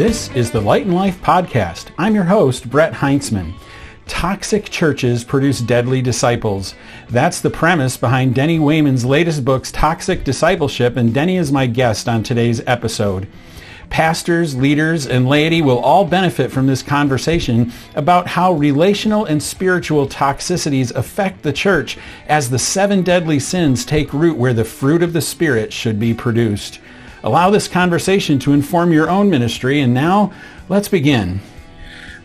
This is the Light and Life podcast. I'm your host, Brett Heintzman. Toxic churches produce deadly disciples. That's the premise behind Denny Wayman's latest books, Toxic Discipleship, and Denny is my guest on today's episode. Pastors, leaders, and laity will all benefit from this conversation about how relational and spiritual toxicities affect the church as the seven deadly sins take root where the fruit of the Spirit should be produced. Allow this conversation to inform your own ministry. And now, let's begin.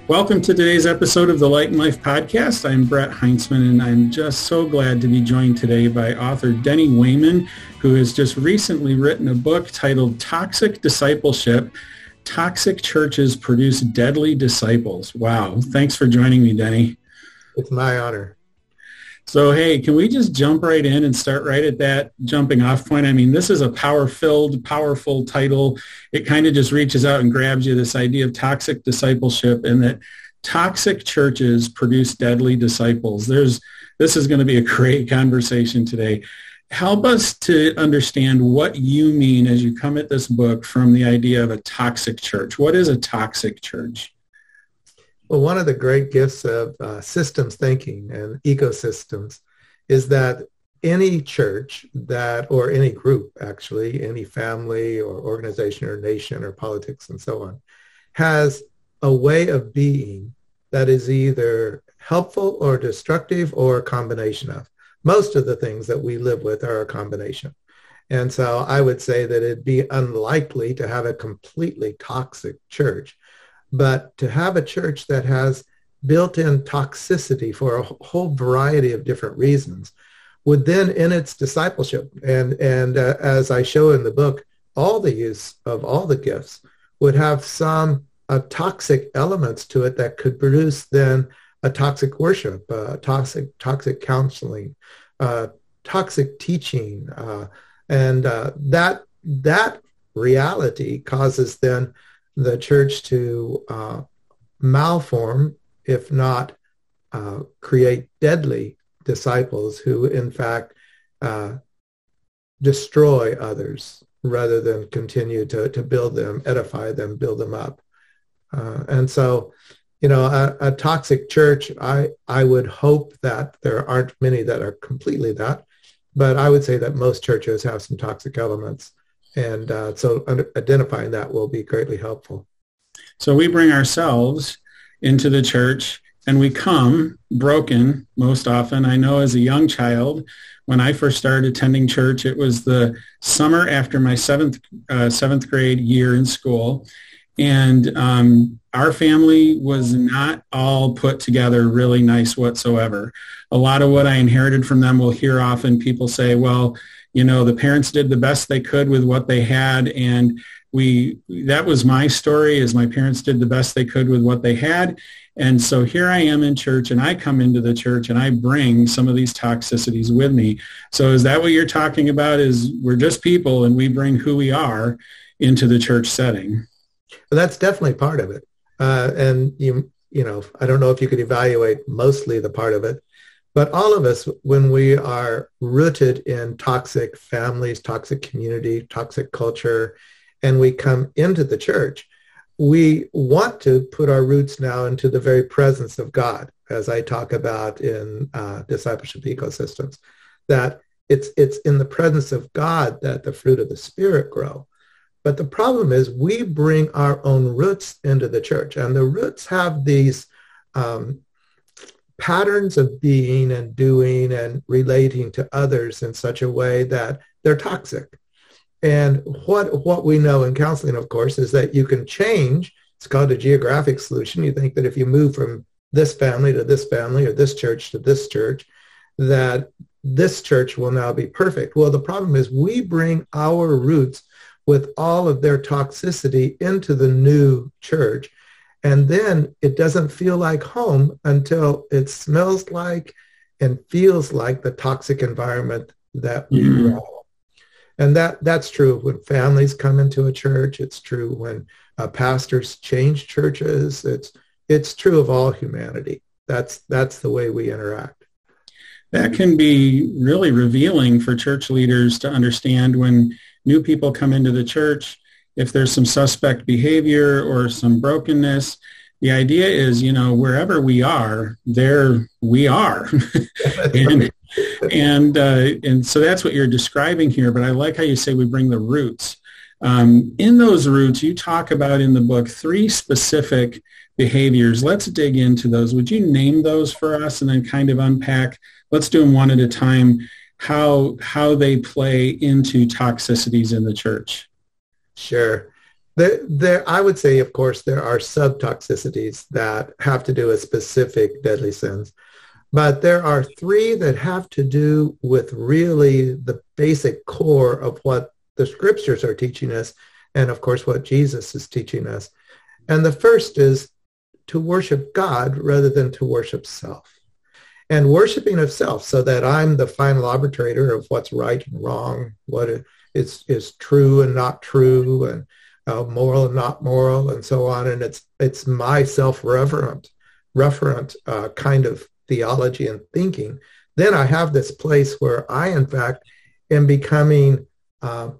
Welcome to today's episode of the Light and Life podcast. I'm Brett Heintzman, and I'm just so glad to be joined today by author Denny Wayman, who has just recently written a book titled Toxic Discipleship. Toxic churches produce deadly disciples. Wow. Thanks for joining me, Denny. It's my honor. So, hey, can we just jump right in and start right at that jumping off point? I mean, this is a power-filled, powerful title. It kind of just reaches out and grabs you this idea of toxic discipleship and that toxic churches produce deadly disciples. There's this is going to be a great conversation today. Help us to understand what you mean as you come at this book from the idea of a toxic church. What is a toxic church? Well, one of the great gifts of uh, systems thinking and ecosystems is that any church that, or any group actually, any family or organization or nation or politics and so on, has a way of being that is either helpful or destructive or a combination of. Most of the things that we live with are a combination. And so I would say that it'd be unlikely to have a completely toxic church but to have a church that has built-in toxicity for a whole variety of different reasons would then in its discipleship and and uh, as I show in the book all the use of all the gifts would have some uh, toxic elements to it that could produce then a toxic worship, uh, toxic toxic counseling, uh, toxic teaching, uh, and uh, that that reality causes then the church to uh, malform, if not uh, create deadly disciples who, in fact, uh, destroy others rather than continue to, to build them, edify them, build them up. Uh, and so, you know, a, a, toxic church, I, I would hope that there aren't many that are completely that, but I would say that most churches have some toxic elements. And uh, so identifying that will be greatly helpful. So we bring ourselves into the church and we come broken most often. I know as a young child, when I first started attending church, it was the summer after my seventh uh, seventh grade year in school, and um, our family was not all put together really nice whatsoever. A lot of what I inherited from them will hear often people say, "Well, you know, the parents did the best they could with what they had and we that was my story is my parents did the best they could with what they had and so here I am in church and I come into the church and I bring some of these toxicities with me. So is that what you're talking about is we're just people and we bring who we are into the church setting? That's definitely part of it. Uh, and you, you know, I don't know if you could evaluate mostly the part of it, but all of us, when we are rooted in toxic families, toxic community, toxic culture, and we come into the church, we want to put our roots now into the very presence of God, as I talk about in uh, discipleship ecosystems, that it's, it's in the presence of God that the fruit of the Spirit grow. But the problem is we bring our own roots into the church, and the roots have these um, patterns of being and doing and relating to others in such a way that they're toxic. And what, what we know in counseling, of course, is that you can change. It's called a geographic solution. You think that if you move from this family to this family or this church to this church, that this church will now be perfect. Well, the problem is we bring our roots with all of their toxicity into the new church. And then it doesn't feel like home until it smells like and feels like the toxic environment that we mm-hmm. grow. And that, that's true when families come into a church. It's true when uh, pastors change churches. It's, it's true of all humanity. That's, that's the way we interact. That can be really revealing for church leaders to understand when new people come into the church if there's some suspect behavior or some brokenness, the idea is, you know, wherever we are, there we are. and and uh, and so that's what you're describing here. But I like how you say we bring the roots. Um, in those roots, you talk about in the book three specific behaviors. Let's dig into those. Would you name those for us and then kind of unpack? Let's do them one at a time. How how they play into toxicities in the church. Sure. There, there, I would say, of course, there are subtoxicities that have to do with specific deadly sins. But there are three that have to do with really the basic core of what the scriptures are teaching us and of course what Jesus is teaching us. And the first is to worship God rather than to worship self. And worshiping of self so that I'm the final arbitrator of what's right and wrong, what is, is true and not true, and uh, moral and not moral, and so on. And it's it's my self-reverent, referent uh, kind of theology and thinking, then I have this place where I, in fact, am becoming uh,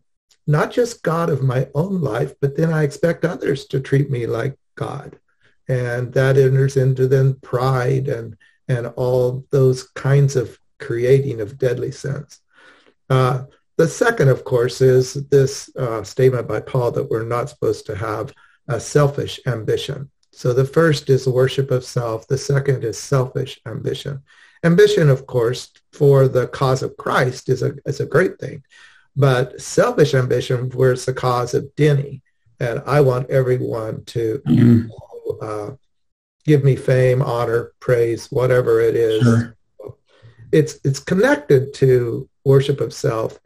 not just God of my own life, but then I expect others to treat me like God. And that enters into then pride and, and all those kinds of creating of deadly sins. Uh, the second, of course, is this uh, statement by Paul that we're not supposed to have a selfish ambition. So the first is worship of self. The second is selfish ambition. Ambition, of course, for the cause of Christ is a, is a great thing. But selfish ambition, where it's the cause of Denny, and I want everyone to mm-hmm. uh, give me fame, honor, praise, whatever it is. Sure. It's it's connected to worship of self,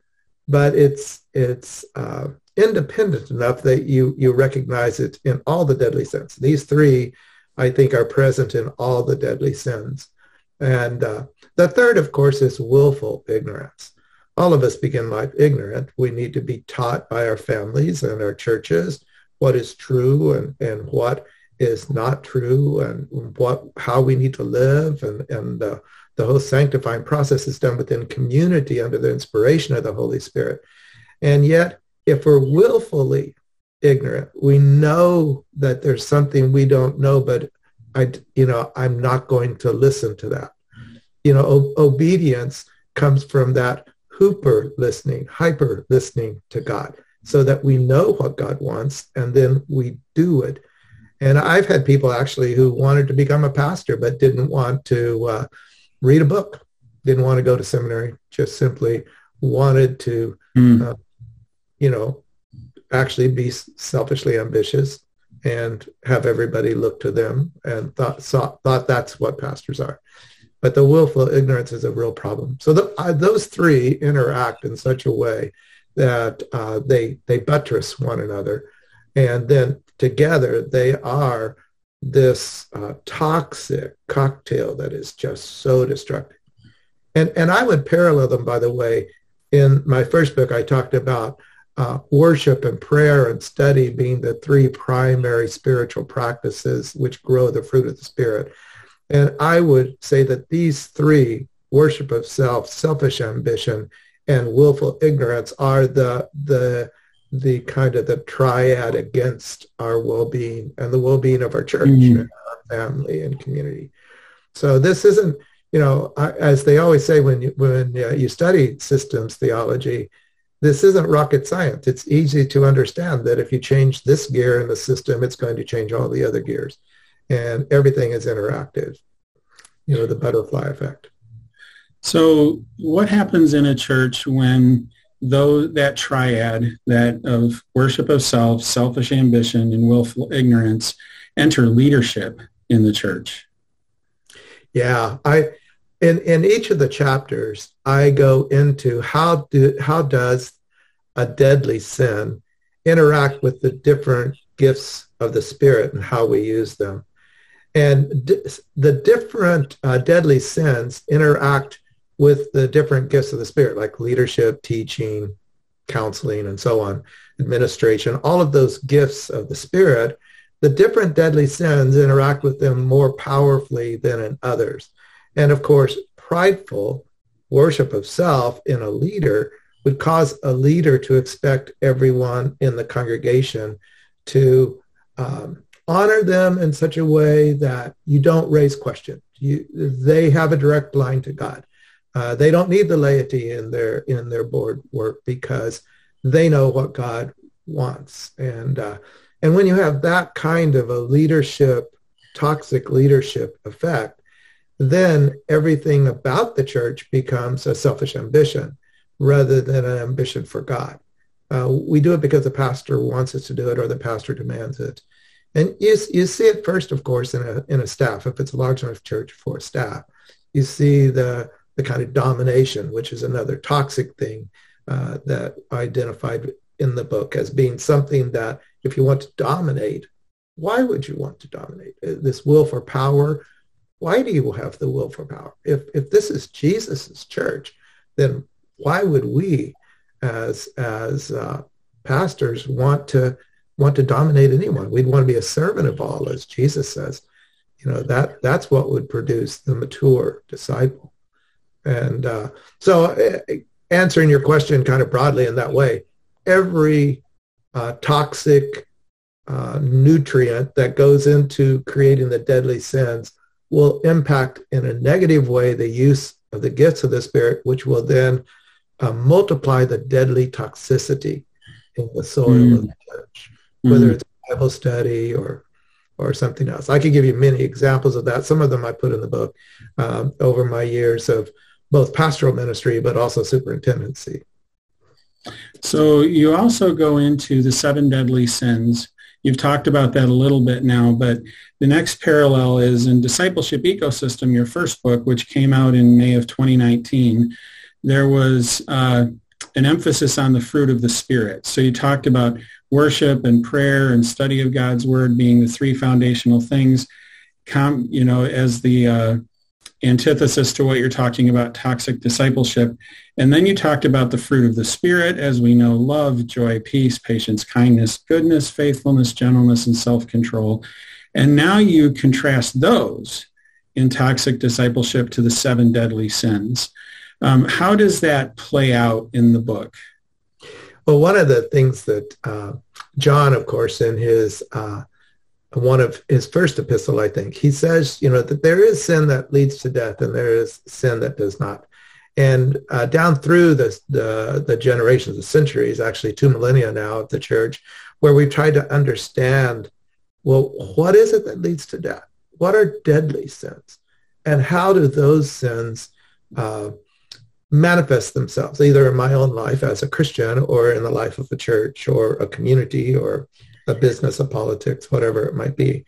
but it's it's uh, independent enough that you you recognize it in all the deadly sins. These three, I think, are present in all the deadly sins. And uh, the third, of course, is willful ignorance. All of us begin life ignorant. We need to be taught by our families and our churches what is true and, and what is not true and what how we need to live and, and uh, the whole sanctifying process is done within community under the inspiration of the Holy Spirit. And yet if we're willfully ignorant, we know that there's something we don't know, but I, you know, I'm not going to listen to that. You know, o- obedience comes from that hooper listening, hyper listening to God so that we know what God wants and then we do it. And I've had people actually who wanted to become a pastor but didn't want to uh, read a book, didn't want to go to seminary, just simply wanted to mm. uh, you know, actually be selfishly ambitious and have everybody look to them and thought, saw, thought that's what pastors are. But the willful ignorance is a real problem. So the, uh, those three interact in such a way that uh, they, they buttress one another. And then together they are this uh, toxic cocktail that is just so destructive. And, and I would parallel them, by the way. In my first book, I talked about uh, worship and prayer and study being the three primary spiritual practices which grow the fruit of the Spirit. And I would say that these three, worship of self, selfish ambition, and willful ignorance are the, the, the kind of the triad against our well-being and the well-being of our church mm-hmm. and our family and community. So this isn't, you know, as they always say when you, when uh, you study systems theology, this isn't rocket science. It's easy to understand that if you change this gear in the system, it's going to change all the other gears. And everything is interactive. You know, the butterfly effect. So what happens in a church when though that triad that of worship of self, selfish ambition, and willful ignorance enter leadership in the church? Yeah, I in, in each of the chapters, I go into how do how does a deadly sin interact with the different gifts of the Spirit and how we use them. And d- the different uh, deadly sins interact with the different gifts of the Spirit, like leadership, teaching, counseling, and so on, administration, all of those gifts of the Spirit, the different deadly sins interact with them more powerfully than in others. And of course, prideful worship of self in a leader would cause a leader to expect everyone in the congregation to um, honor them in such a way that you don't raise questions. You, they have a direct line to God. Uh, they don't need the laity in their in their board work because they know what God wants. And uh, and when you have that kind of a leadership, toxic leadership effect, then everything about the church becomes a selfish ambition rather than an ambition for God. Uh, we do it because the pastor wants us to do it or the pastor demands it. And you, you see it first, of course, in a, in a staff. If it's a large enough church for staff, you see the, the kind of domination, which is another toxic thing uh, that I identified in the book as being something that if you want to dominate, why would you want to dominate? Uh, this will for power. Why do you have the will for power? If, if this is Jesus's church, then why would we as, as uh, pastors want to want to dominate anyone? We'd want to be a servant of all, as Jesus says. You know, that that's what would produce the mature disciple. And uh, so uh, answering your question kind of broadly in that way, every uh, toxic uh, nutrient that goes into creating the deadly sins will impact in a negative way the use of the gifts of the Spirit, which will then uh, multiply the deadly toxicity in the soil mm. of the church, whether mm. it's Bible study or or something else. I could give you many examples of that. Some of them I put in the book um, over my years of both pastoral ministry, but also superintendency. So you also go into the seven deadly sins. You've talked about that a little bit now, but the next parallel is in Discipleship Ecosystem, your first book, which came out in May of 2019. There was uh, an emphasis on the fruit of the Spirit. So you talked about worship and prayer and study of God's Word being the three foundational things. Com, you know, as the uh, antithesis to what you're talking about, toxic discipleship. And then you talked about the fruit of the Spirit, as we know, love, joy, peace, patience, kindness, goodness, faithfulness, gentleness, and self-control. And now you contrast those in toxic discipleship to the seven deadly sins. Um, how does that play out in the book? Well, one of the things that uh, John, of course, in his uh, one of his first epistle, I think, he says, you know, that there is sin that leads to death and there is sin that does not. And uh, down through the, the, the generations, the centuries, actually two millennia now of the church, where we've tried to understand, well, what is it that leads to death? What are deadly sins? And how do those sins uh, manifest themselves, either in my own life as a Christian or in the life of a church or a community or a business, a politics, whatever it might be.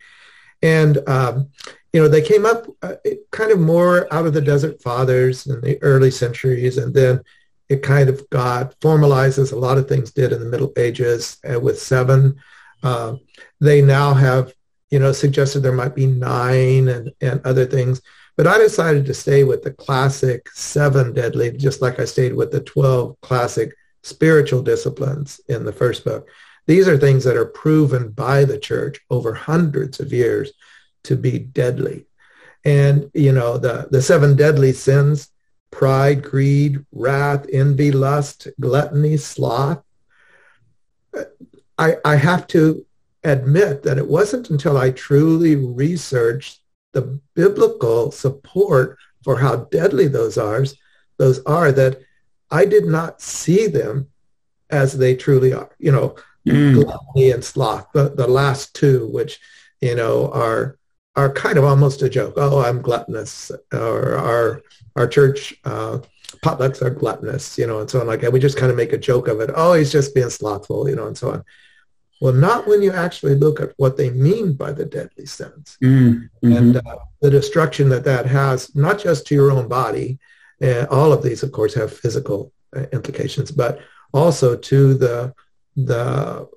And, um, you know, they came up uh, kind of more out of the Desert Fathers in the early centuries. And then it kind of got formalized as a lot of things did in the Middle Ages uh, with seven. Uh, they now have, you know, suggested there might be nine and, and other things. But I decided to stay with the classic seven deadly, just like I stayed with the 12 classic spiritual disciplines in the first book. These are things that are proven by the church over hundreds of years to be deadly. And, you know, the, the seven deadly sins, pride, greed, wrath, envy, lust, gluttony, sloth. I, I have to admit that it wasn't until I truly researched the biblical support for how deadly those are, those are that I did not see them as they truly are. You know, mm. gluttony and sloth, the, the last two, which, you know, are are kind of almost a joke. Oh, I'm gluttonous, or our our church uh, potlucks are gluttonous, you know, and so on like that. We just kind of make a joke of it. Oh, he's just being slothful, you know, and so on. Well, not when you actually look at what they mean by the deadly sins mm, mm-hmm. and uh, the destruction that that has, not just to your own body. Uh, all of these, of course, have physical uh, implications, but also to the the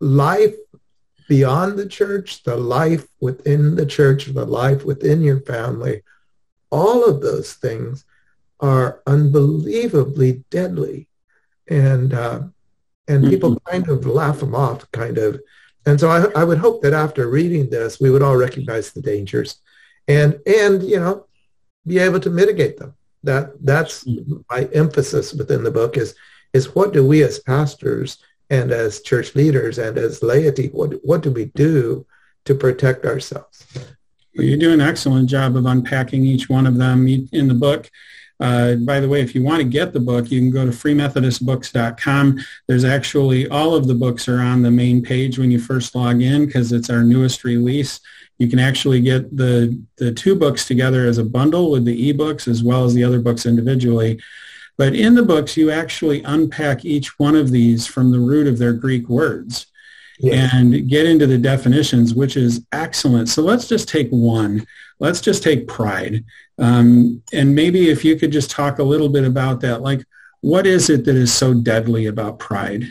life beyond the church, the life within the church, the life within your family, all of those things are unbelievably deadly. And, uh, and mm-hmm. people kind of laugh them off, kind of. And so I, I would hope that after reading this, we would all recognize the dangers and, and, you know, be able to mitigate them. That, that's mm-hmm. my emphasis within the book is is what do we as pastors and as church leaders and as laity, what, what do we do to protect ourselves? Well, you do an excellent job of unpacking each one of them in the book. Uh, by the way, if you want to get the book, you can go to freemethodistbooks.com. There's actually all of the books are on the main page when you first log in because it's our newest release. You can actually get the, the two books together as a bundle with the ebooks as well as the other books individually. But in the books, you actually unpack each one of these from the root of their Greek words yes. and get into the definitions, which is excellent. So let's just take one. Let's just take pride. Um, and maybe if you could just talk a little bit about that, like what is it that is so deadly about pride?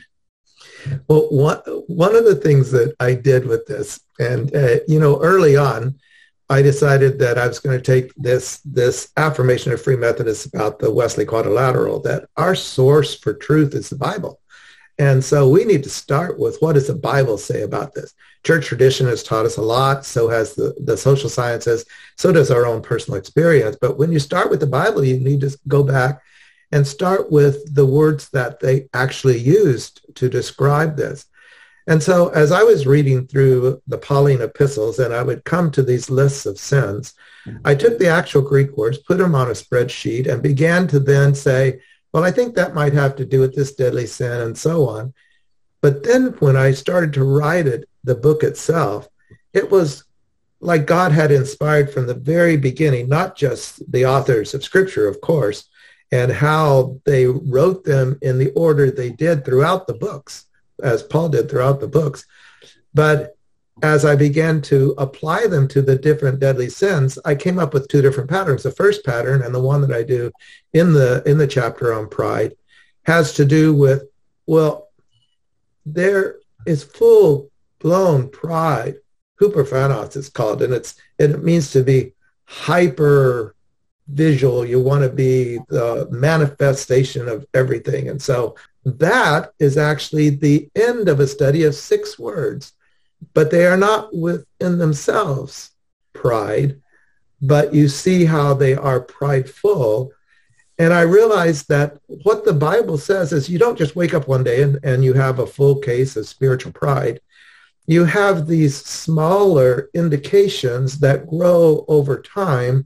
Well, one, one of the things that I did with this, and uh, you know, early on, I decided that I was going to take this this affirmation of Free Methodists about the Wesley Quadrilateral that our source for truth is the Bible. And so we need to start with what does the Bible say about this? Church tradition has taught us a lot. So has the, the social sciences. So does our own personal experience. But when you start with the Bible, you need to go back and start with the words that they actually used to describe this. And so as I was reading through the Pauline epistles and I would come to these lists of sins, mm-hmm. I took the actual Greek words, put them on a spreadsheet and began to then say, well, I think that might have to do with this deadly sin and so on. But then when I started to write it, the book itself, it was like God had inspired from the very beginning, not just the authors of scripture, of course, and how they wrote them in the order they did throughout the books as Paul did throughout the books. But as I began to apply them to the different deadly sins, I came up with two different patterns. The first pattern and the one that I do in the in the chapter on pride has to do with well, there is full blown pride. Huperphanos is called, and it's and it means to be hyper visual. You want to be the manifestation of everything. And so that is actually the end of a study of six words, but they are not within themselves pride, but you see how they are prideful. And I realized that what the Bible says is you don't just wake up one day and, and you have a full case of spiritual pride. You have these smaller indications that grow over time.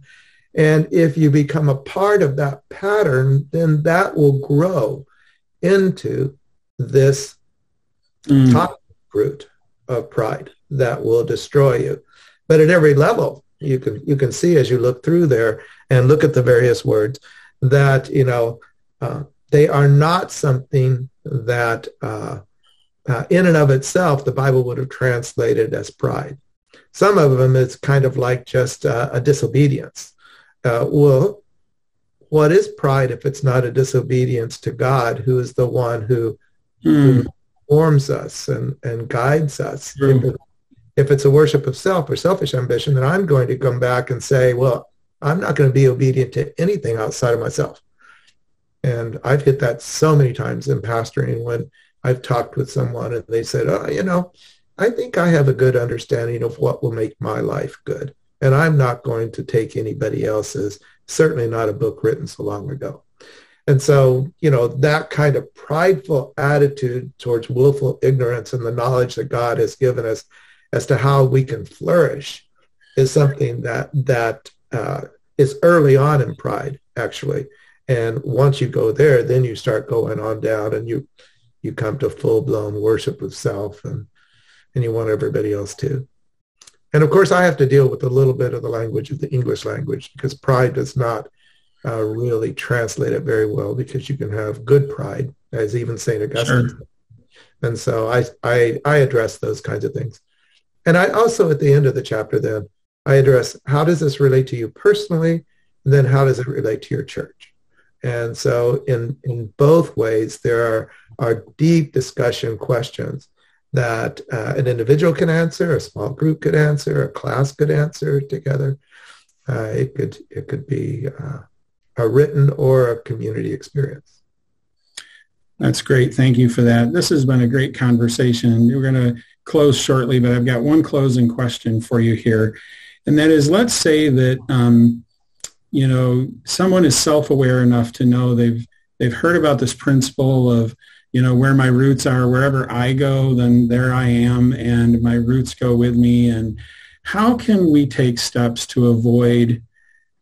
And if you become a part of that pattern, then that will grow into this mm. top root of pride that will destroy you. But at every level, you can you can see as you look through there and look at the various words that you know uh, they are not something that uh, uh, in and of itself the Bible would have translated as pride. Some of them is kind of like just uh, a disobedience. Uh, well, what is pride if it's not a disobedience to God, who is the one who, who hmm. forms us and, and guides us? If, it, if it's a worship of self or selfish ambition, then I'm going to come back and say, well, I'm not going to be obedient to anything outside of myself. And I've hit that so many times in pastoring when I've talked with someone and they said, oh, you know, I think I have a good understanding of what will make my life good. And I'm not going to take anybody else's certainly not a book written so long ago. And so, you know, that kind of prideful attitude towards willful ignorance and the knowledge that God has given us as to how we can flourish is something that that uh, is early on in pride, actually. And once you go there, then you start going on down and you you come to full-blown worship of self and and you want everybody else to. And of course, I have to deal with a little bit of the language of the English language because pride does not uh, really translate it very well because you can have good pride, as even St. Augustine. Sure. And so I, I, I address those kinds of things. And I also, at the end of the chapter, then, I address how does this relate to you personally? And then how does it relate to your church? And so in, in both ways, there are, are deep discussion questions that uh, an individual can answer, a small group could answer, a class could answer together. Uh, it could it could be uh, a written or a community experience. That's great. Thank you for that. This has been a great conversation. We're going to close shortly, but I've got one closing question for you here, and that is: Let's say that um, you know someone is self-aware enough to know they've they've heard about this principle of you know where my roots are wherever i go then there i am and my roots go with me. And how can we take steps to avoid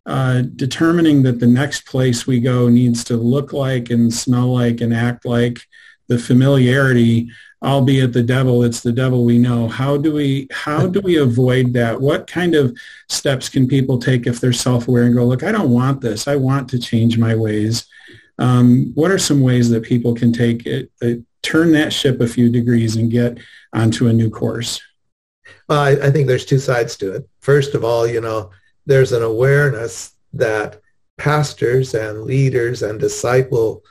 uh, determining that the next place we go needs to look like and smell like and act like the familiarity albeit the devil it's the devil we know? How do we how do we avoid that? What kind of steps can people take if they're self-aware and go look i don't want this. I want to change my ways um, what are some ways that people can take it turn that ship a few degrees and get onto a new course? Well I, I think there's two sides to it. First of all you know there's an awareness that pastors and leaders and disciplers,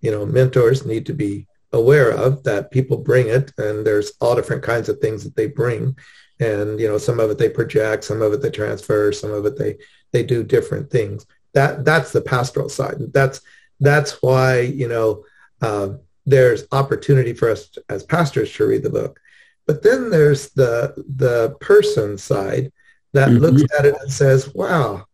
you know, mentors need to be aware of that people bring it and there's all different kinds of things that they bring. And you know some of it they project some of it they transfer some of it they they do different things that that's the pastoral side that's that's why you know uh, there's opportunity for us as pastors to read the book but then there's the the person side that mm-hmm. looks at it and says, wow,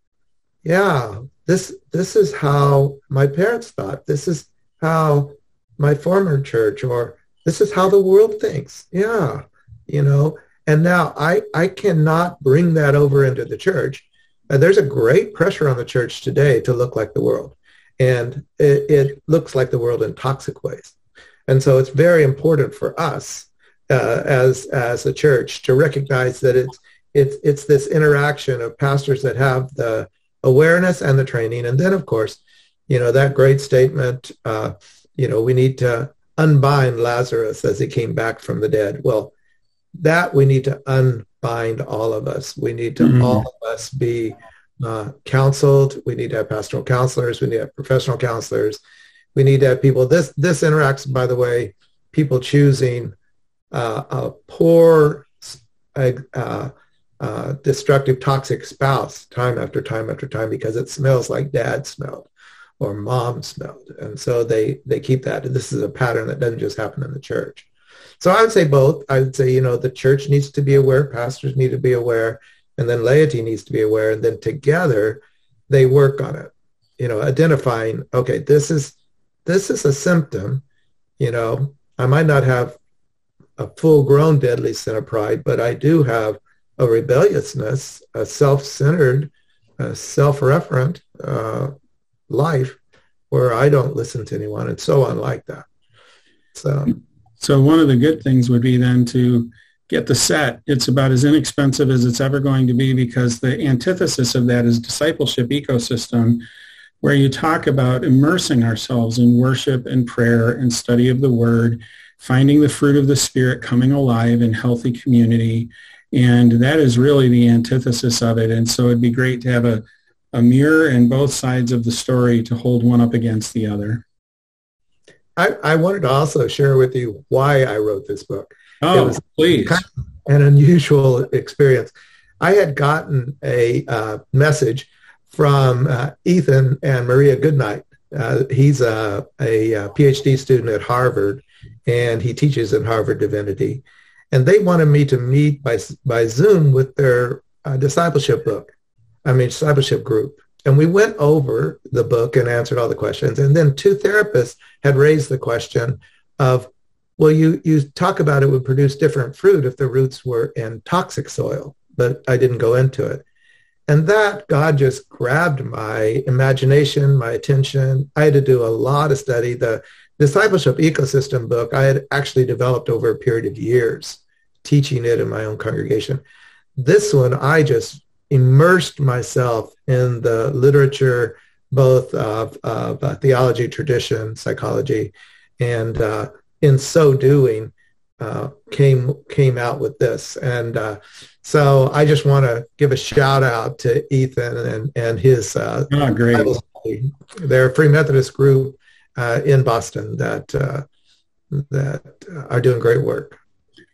yeah, this, this is how my parents thought. This is how my former church or this is how the world thinks. Yeah, you know, and now I, I cannot bring that over into the church. And there's a great pressure on the church today to look like the world. And it, it looks like the world in toxic ways. And so it's very important for us uh, as, as a church to recognize that it's, it's it's this interaction of pastors that have the awareness and the training and then of course you know that great statement uh, you know we need to unbind lazarus as he came back from the dead well that we need to unbind all of us we need to mm-hmm. all of us be uh, counseled we need to have pastoral counselors we need to have professional counselors we need to have people this this interacts by the way people choosing uh, a poor uh, uh, destructive, toxic spouse time after time after time because it smells like dad smelled or mom smelled. And so they, they keep that. This is a pattern that doesn't just happen in the church. So I would say both. I would say, you know, the church needs to be aware, pastors need to be aware, and then laity needs to be aware. And then together they work on it, you know, identifying, okay, this is, this is a symptom, you know, I might not have a full grown deadly sin of pride, but I do have a rebelliousness, a self-centered, a self-referent uh, life where I don't listen to anyone and so on like that. So, so one of the good things would be then to get the set. It's about as inexpensive as it's ever going to be because the antithesis of that is discipleship ecosystem where you talk about immersing ourselves in worship and prayer and study of the word, finding the fruit of the spirit coming alive in healthy community and that is really the antithesis of it. And so it'd be great to have a, a mirror and both sides of the story to hold one up against the other. I, I wanted to also share with you why I wrote this book. Oh, it was please. Kind of an unusual experience. I had gotten a uh, message from uh, Ethan and Maria Goodnight. Uh, he's a, a, a, PhD student at Harvard, and he teaches in Harvard Divinity and they wanted me to meet by by Zoom with their uh, discipleship book, I mean discipleship group. And we went over the book and answered all the questions. And then two therapists had raised the question of, well, you you talk about it would produce different fruit if the roots were in toxic soil, but I didn't go into it. And that God just grabbed my imagination, my attention. I had to do a lot of study. The discipleship ecosystem book I had actually developed over a period of years, teaching it in my own congregation. This one, I just immersed myself in the literature, both of, of uh, theology, tradition, psychology, and uh, in so doing, uh, came came out with this. And uh, so I just want to give a shout out to Ethan and and his uh, oh, great. They're a Free Methodist group uh, in Boston that uh, that are doing great work.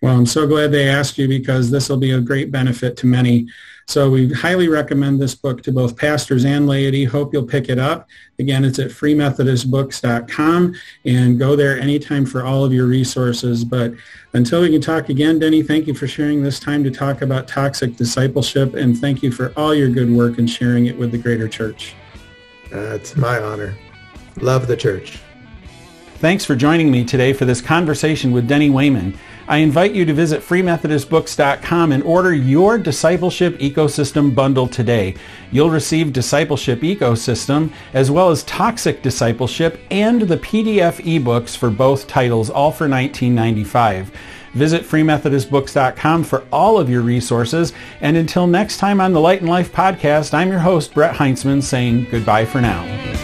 Well, I'm so glad they asked you because this will be a great benefit to many. So we highly recommend this book to both pastors and laity. Hope you'll pick it up. Again, it's at freemethodistbooks.com and go there anytime for all of your resources. But until we can talk again, Denny, thank you for sharing this time to talk about toxic discipleship and thank you for all your good work and sharing it with the greater church. Uh, it's my honor. love the church. Thanks for joining me today for this conversation with Denny Wayman. I invite you to visit freemethodistbooks.com and order your Discipleship Ecosystem bundle today. You'll receive Discipleship Ecosystem as well as Toxic Discipleship and the PDF ebooks for both titles, all for $19.95. Visit freemethodistbooks.com for all of your resources. And until next time on the Light and Life podcast, I'm your host, Brett Heintzman, saying goodbye for now.